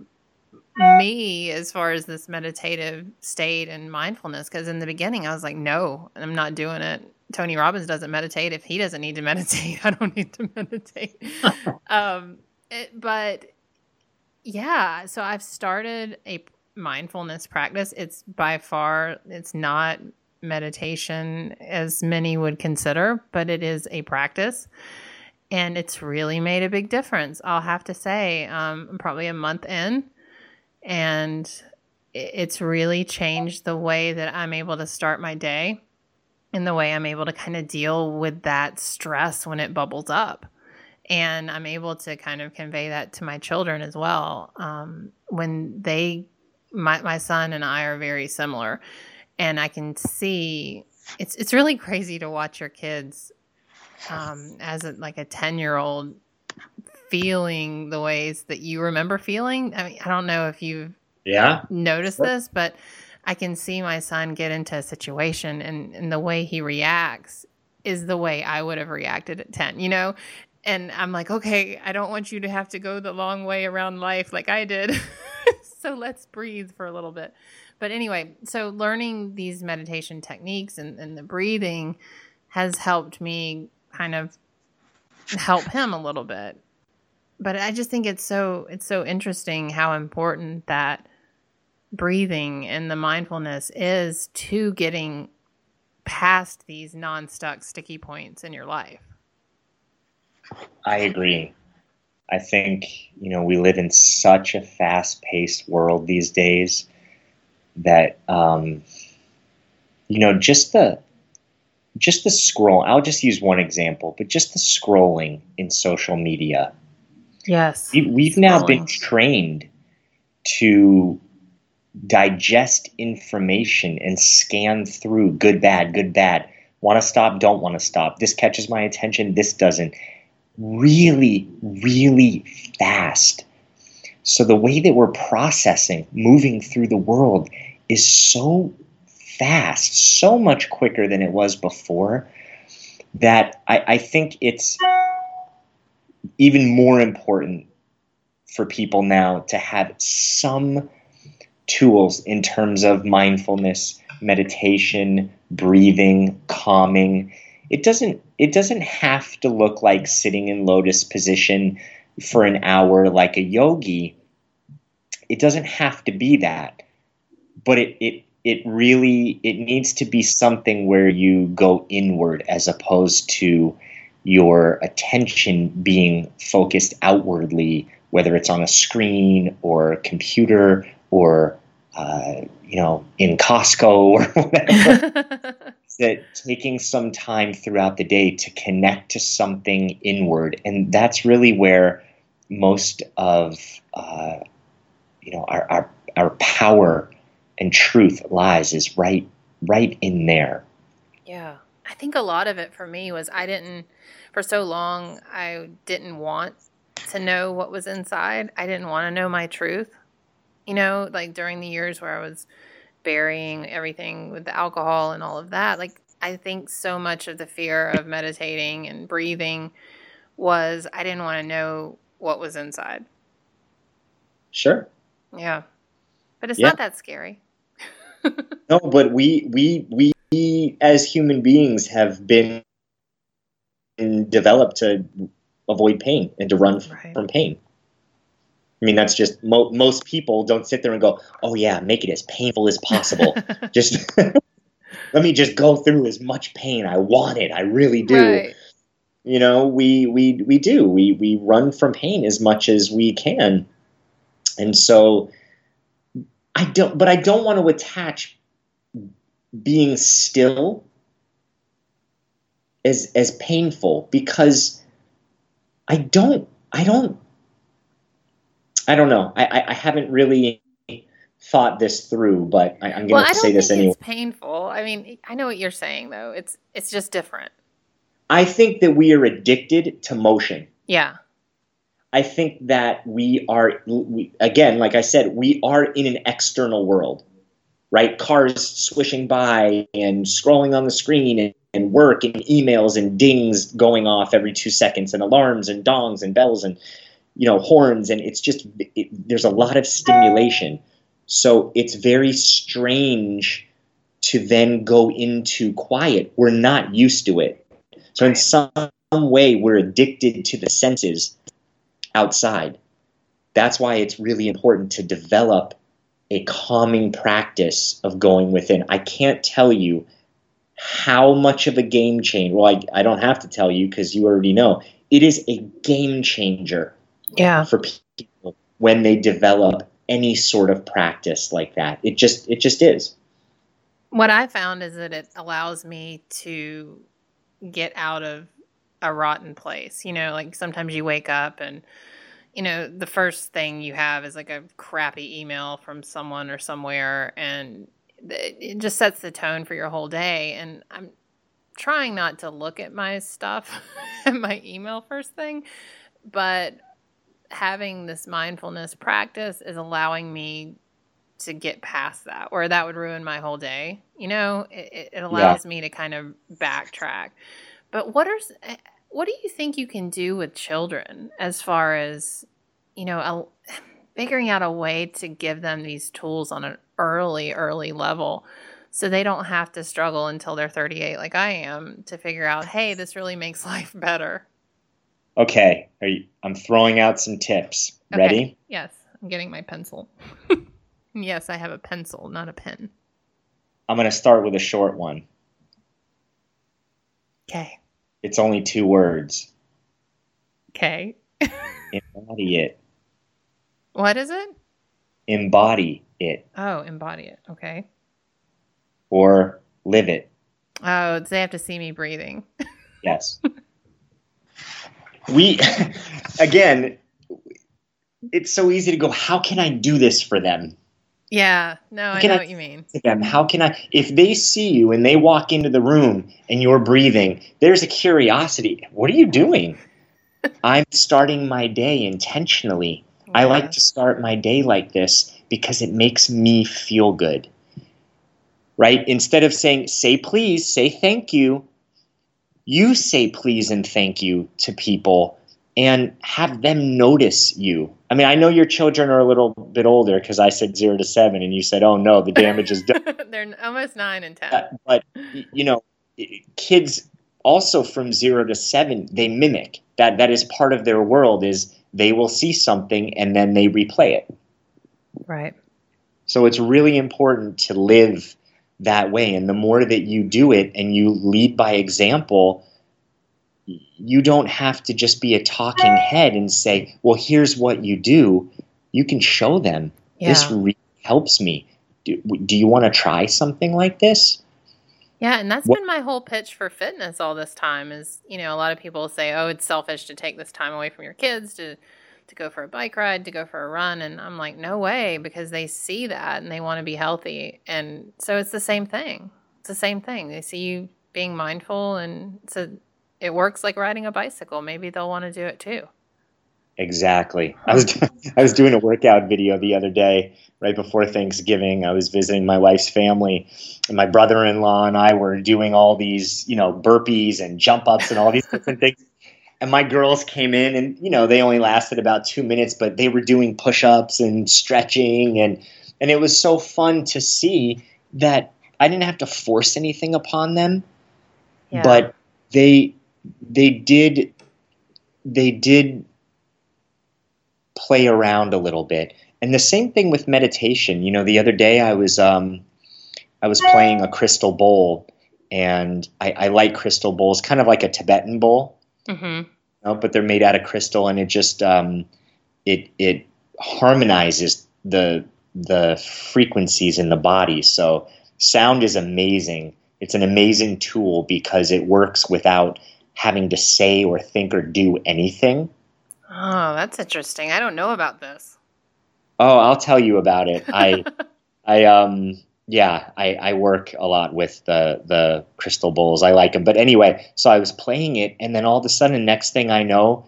me as far as this meditative state and mindfulness because in the beginning i was like no i'm not doing it. Tony robbins doesn't meditate. If he doesn't need to meditate i don't need to meditate. Um, it, but yeah so i've started a mindfulness practice. It's by far it's not meditation as many would consider, but it is a practice. And it's really made a big difference. I'll have to say, um, I'm probably a month in, and it's really changed the way that I'm able to start my day and the way I'm able to kind of deal with that stress when it bubbles up. And I'm able to kind of convey that to my children as well. Um, when they, my, my son and I are very similar. And I can see it's, it's really crazy to watch your kids um, as a, like a 10 year old feeling the ways that you remember feeling. I mean, I don't know if you've yeah noticed this, but I can see my son get into a situation and, and the way he reacts is the way I would have reacted at 10, you know? And I'm like, okay, I don't want you to have to go the long way around life like I did. so let's breathe for a little bit. But anyway, so learning these meditation techniques and, and the breathing has helped me kind of help him a little bit. But I just think it's so it's so interesting how important that breathing and the mindfulness is to getting past these non-stuck sticky points in your life. I agree. I think, you know, we live in such a fast-paced world these days that um, you know, just the just the scroll, I'll just use one example, but just the scrolling in social media. Yes. We, have now been trained to digest information and scan through good, bad, good, bad. Want to stop, don't want to stop. This catches my attention, this doesn't. Really, really fast. So the way that we're processing, moving through the world is so fast, so much quicker than it was before, that I, I think it's even more important for people now to have some tools in terms of mindfulness, meditation, breathing, calming. It doesn't it doesn't have to look like sitting in lotus position for an hour like a yogi. It doesn't have to be that. But it, it it really it needs to be something where you go inward as opposed to your attention being focused outwardly whether it's on a screen or a computer or uh, you know in costco or whatever that taking some time throughout the day to connect to something inward and that's really where most of uh, you know our, our, our power and truth lies is right right in there. Yeah. I think a lot of it for me was I didn't for so long I didn't want to know what was inside. I didn't want to know my truth. You know, like during the years where I was burying everything with the alcohol and all of that, like I think so much of the fear of meditating and breathing was I didn't want to know what was inside. Sure. Yeah. But it's yeah. not that scary. no, but we we we as human beings have been developed to avoid pain and to run right. from pain. I mean, that's just mo- most people don't sit there and go, "Oh yeah, make it as painful as possible." just let me just go through as much pain. I want it. I really do. Right. You know, we we we do. We we run from pain as much as we can, and so I don't, but I don't want to attach being still as as painful because I don't, I don't, I don't know. I, I, haven't really thought this through, but I, am going well, to say this anyway. It's painful. I mean, I know what you're saying though. It's it's just different. I think that we are addicted to motion. Yeah. I think that we are, we, again, like I said, we are in an external world, right? Cars swishing by and scrolling on the screen and, and work and emails and dings going off every two seconds and alarms and dongs and bells and, you know, horns. And it's just, it, there's a lot of stimulation. So it's very strange to then go into quiet. We're not used to it. So in some way, we're addicted to the senses outside. That's why it's really important to develop a calming practice of going within. I can't tell you how much of a game changer. Well, I, I don't have to tell you because you already know. It is a game changer yeah. for people when they develop any sort of practice like that. It just it just is. What I found is that it allows me to get out of a rotten place. You know, like sometimes you wake up and you know, the first thing you have is like a crappy email from someone or somewhere and it just sets the tone for your whole day and I'm trying not to look at my stuff and my email first thing, but having this mindfulness practice is allowing me to get past that, or that would ruin my whole day. You know, it, it allows yeah. me to kind of backtrack. But what are eh, what do you think you can do with children as far as you know, a, figuring out a way to give them these tools on an early, early level? so they don't have to struggle until they're 38 like I am to figure out, hey, this really makes life better. Okay, you, I'm throwing out some tips. Okay. Ready? Yes, I'm getting my pencil. yes, I have a pencil, not a pen. I'm going to start with a short one. Okay. It's only two words. Okay. embody it. What is it? Embody it. Oh, embody it. Okay or live it. Oh, they have to see me breathing. yes. We, again, it's so easy to go, how can I do this for them? Yeah, no, I know I, what you mean. Them? How can I, if they see you and they walk into the room and you're breathing, there's a curiosity. What are you doing? I'm starting my day intentionally. I like to start my day like this because it makes me feel good right? Instead of saying, say please, say thank you, you say please and thank you to people and have them notice you. I mean, I know your children are a little bit older because I said zero to seven and you said, oh no, the damage is done. They're almost nine and 10. Uh, but, you know, kids also from zero to seven, they mimic. That, that is part of their world is they will see something and then they replay it. Right. So it's really important to live that way. And the more that you do it and you lead by example, you don't have to just be a talking head and say, well, here's what you do. You can show them. Yeah. This really helps me. Do, do you want to try something like this? Yeah, and that's what? been my whole pitch for fitness all this time is, you know, a lot of people say, "Oh, it's selfish to take this time away from your kids to to go for a bike ride, to go for a run. And I'm like, no way, because they see that and they want to be healthy. And so it's the same thing. It's the same thing. They see you being mindful and so it works like riding a bicycle. Maybe they'll want to do it too. Exactly. I was I was doing a workout video the other day, right before Thanksgiving. I was visiting my wife's family, and my brother-in-law and I were doing all these, you know, burpees and jump ups and all these different things and my girls came in and you know they only lasted about two minutes but they were doing push-ups and stretching and and it was so fun to see that i didn't have to force anything upon them yeah. but they they did they did play around a little bit. And the same thing with meditation. You know the other day i was um i was playing a crystal bowl and I, I like crystal bowls kind of like a tibetan bowl Mm-hmm. Know, but they're made out of crystal, and it just um, it it harmonizes the the frequencies in the body. So sound is amazing. It's an amazing tool because it works without having to say or think or do anything. Oh, that's interesting. I don't know about this. Oh, I'll tell you about it. I I um yeah, I, I work a lot with the the crystal bowls. I like them. But anyway, so I was playing it, and then all of a sudden, next thing I know,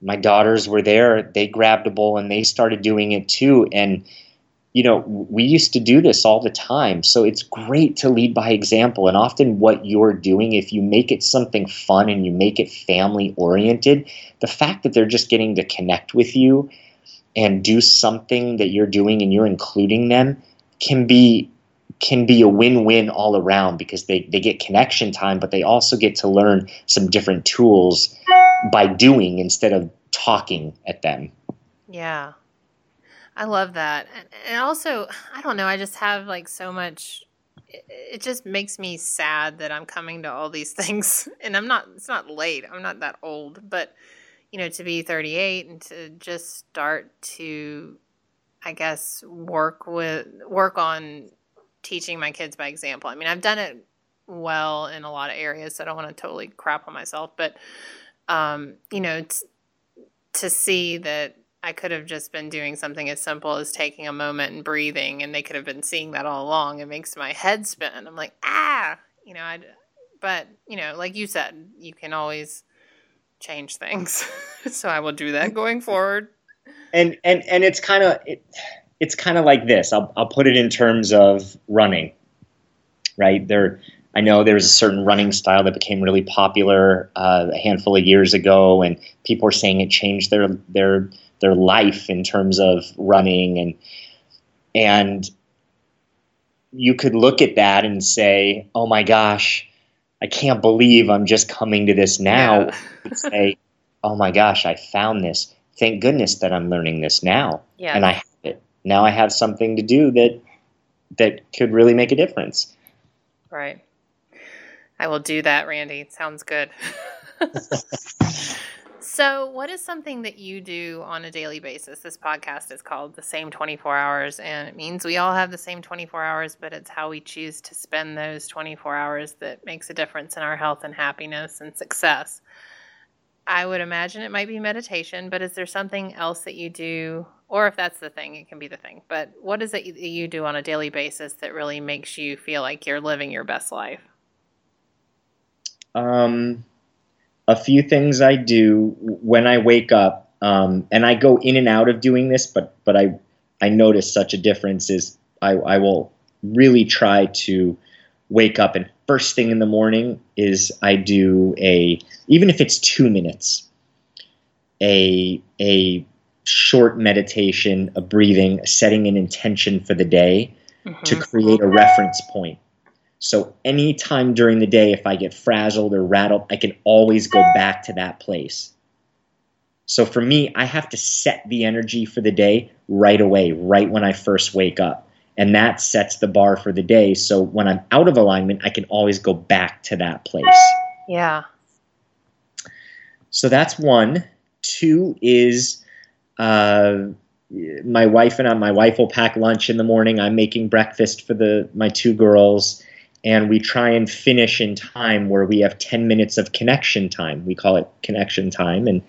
my daughters were there. They grabbed a bowl and they started doing it too. And you know, we used to do this all the time. So it's great to lead by example. And often, what you're doing, if you make it something fun and you make it family oriented, the fact that they're just getting to connect with you and do something that you're doing and you're including them can be can be a win-win all around because they, they get connection time, but they also get to learn some different tools by doing instead of talking at them. Yeah. I love that. And also, I don't know, I just have like so much it just makes me sad that I'm coming to all these things and I'm not it's not late. I'm not that old, but you know, to be 38 and to just start to I guess work with work on teaching my kids by example. I mean, I've done it well in a lot of areas, so I don't want to totally crap on myself, but um, you know, t- to see that I could have just been doing something as simple as taking a moment and breathing, and they could have been seeing that all along. It makes my head spin. I'm like, ah, you know, I. But you know, like you said, you can always change things. so I will do that going forward. And and and it's kind of it, it's kind of like this. I'll I'll put it in terms of running. Right there, I know there was a certain running style that became really popular uh, a handful of years ago, and people are saying it changed their their their life in terms of running and and you could look at that and say, "Oh my gosh, I can't believe I'm just coming to this now." Yeah. say, "Oh my gosh, I found this. Thank goodness that I'm learning this now." Yeah. And I. Now I have something to do that that could really make a difference. Right. I will do that, Randy. Sounds good. So, what is something that you do on a daily basis? This podcast is called The Same 24 Hours, and it means we all have the same 24 hours, but it's how we choose to spend those 24 hours that makes a difference in our health and happiness and success. I would imagine it might be meditation, but is there something else that you do? Or if that's the thing, it can be the thing. But what is it that you do on a daily basis that really makes you feel like you're living your best life? Um, a few things I do when I wake up, um, and I go in and out of doing this, but but I I notice such a difference is I, I will really try to wake up and first thing in the morning is I do a even if it's two minutes, a a short meditation, a breathing, setting an intention for the day mm-hmm. to create a reference point. So anytime during the day, if I get frazzled or rattled, I can always go back to that place. So for me, I have to set the energy for the day right away, right when I first wake up. And that sets the bar for the day. So when I'm out of alignment, I can always go back to that place. Yeah. So that's one. Two is uh, my wife and I, my wife will pack lunch in the morning. I'm making breakfast for the my two girls and we try and finish in time where we have 10 minutes of connection time. We call it connection time. And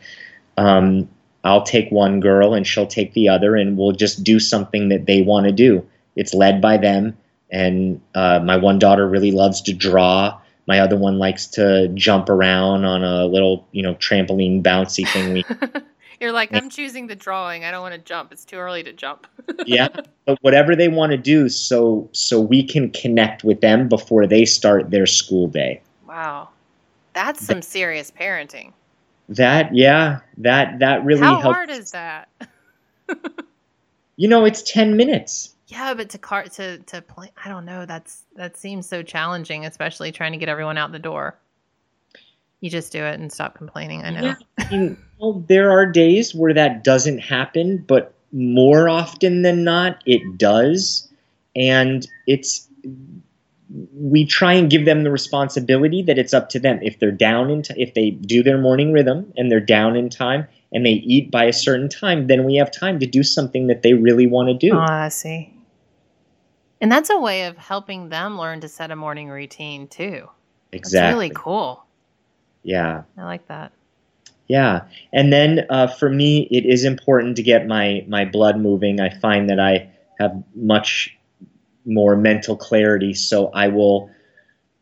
um, I'll take one girl and she'll take the other, and we'll just do something that they want to do. It's led by them. And uh, my one daughter really loves to draw. My other one likes to jump around on a little, you know, trampoline bouncy thing. We You're like, I'm choosing the drawing. I don't want to jump. It's too early to jump. yeah, but whatever they want to do, so so we can connect with them before they start their school day. Wow, that's some serious parenting. That yeah, that that really. How helps. hard is that? you know, it's ten minutes. Yeah, but to car to to play, I don't know. That's that seems so challenging, especially trying to get everyone out the door. You just do it and stop complaining. I know. Yeah, I mean, well, there are days where that doesn't happen, but more often than not, it does. And it's we try and give them the responsibility that it's up to them. If they're down in, t- if they do their morning rhythm and they're down in time and they eat by a certain time, then we have time to do something that they really want to do. Oh, I see. And that's a way of helping them learn to set a morning routine too. Exactly. That's really cool. Yeah. I like that. Yeah, and then uh, for me, it is important to get my my blood moving. I find that I have much more mental clarity, so I will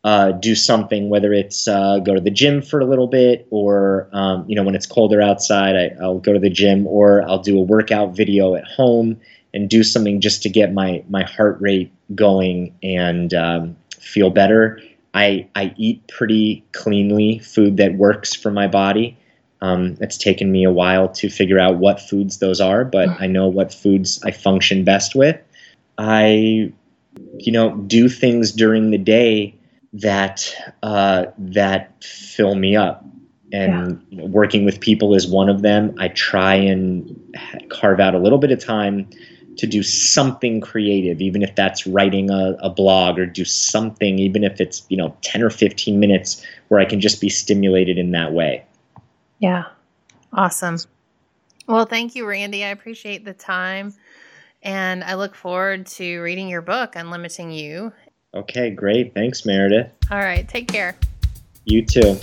uh, do something, whether it's uh, go to the gym for a little bit, or um, you know when it's colder outside, I, I'll go to the gym, or I'll do a workout video at home and do something just to get my my heart rate going and um, feel better. I, I eat pretty cleanly, food that works for my body. Um, it's taken me a while to figure out what foods those are, but I know what foods I function best with. I, you know, do things during the day that uh, that fill me up, and yeah. you know, working with people is one of them. I try and carve out a little bit of time to do something creative, even if that's writing a, a, blog or do something, even if it's, you know, 10 or 15 minutes where I can just be stimulated in that way. Yeah. Awesome. Well, thank you, Randy. I appreciate the time. And I look forward to reading your book, Unlimiting You. Okay, great. Thanks, Meredith. All right. Take care. You too.